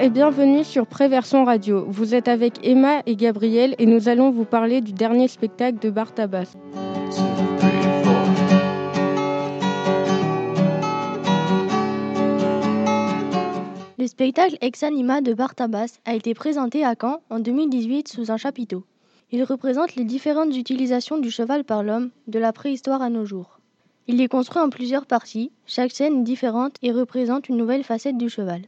et bienvenue sur Préversion Radio. Vous êtes avec Emma et Gabriel et nous allons vous parler du dernier spectacle de Bartabas. Le spectacle Ex Anima de Bartabas a été présenté à Caen en 2018 sous un chapiteau. Il représente les différentes utilisations du cheval par l'homme de la préhistoire à nos jours. Il est construit en plusieurs parties, chaque scène est différente et représente une nouvelle facette du cheval.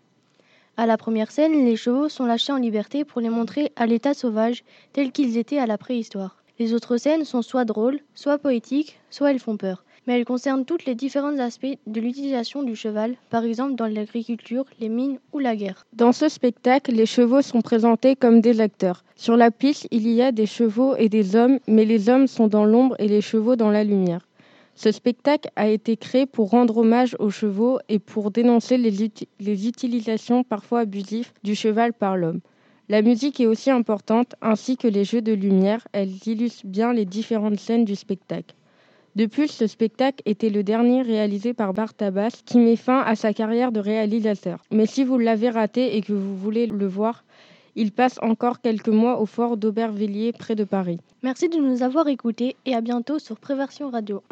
À la première scène, les chevaux sont lâchés en liberté pour les montrer à l'état sauvage tel qu'ils étaient à la préhistoire. Les autres scènes sont soit drôles, soit poétiques, soit elles font peur. Mais elles concernent tous les différents aspects de l'utilisation du cheval, par exemple dans l'agriculture, les mines ou la guerre. Dans ce spectacle, les chevaux sont présentés comme des acteurs. Sur la piste, il y a des chevaux et des hommes, mais les hommes sont dans l'ombre et les chevaux dans la lumière. Ce spectacle a été créé pour rendre hommage aux chevaux et pour dénoncer les, utilisations parfois abusives du cheval par l'homme. La musique est aussi importante, ainsi que les jeux de lumière, elles illustrent bien les différentes scènes du spectacle. De plus, ce spectacle était le dernier réalisé par Bartabas, qui met fin à sa carrière de réalisateur. Mais si vous l'avez raté et que vous voulez le voir, il passe encore quelques mois au fort d'Aubervilliers près de Paris. Merci de nous avoir écoutés et à bientôt sur Préversion Radio.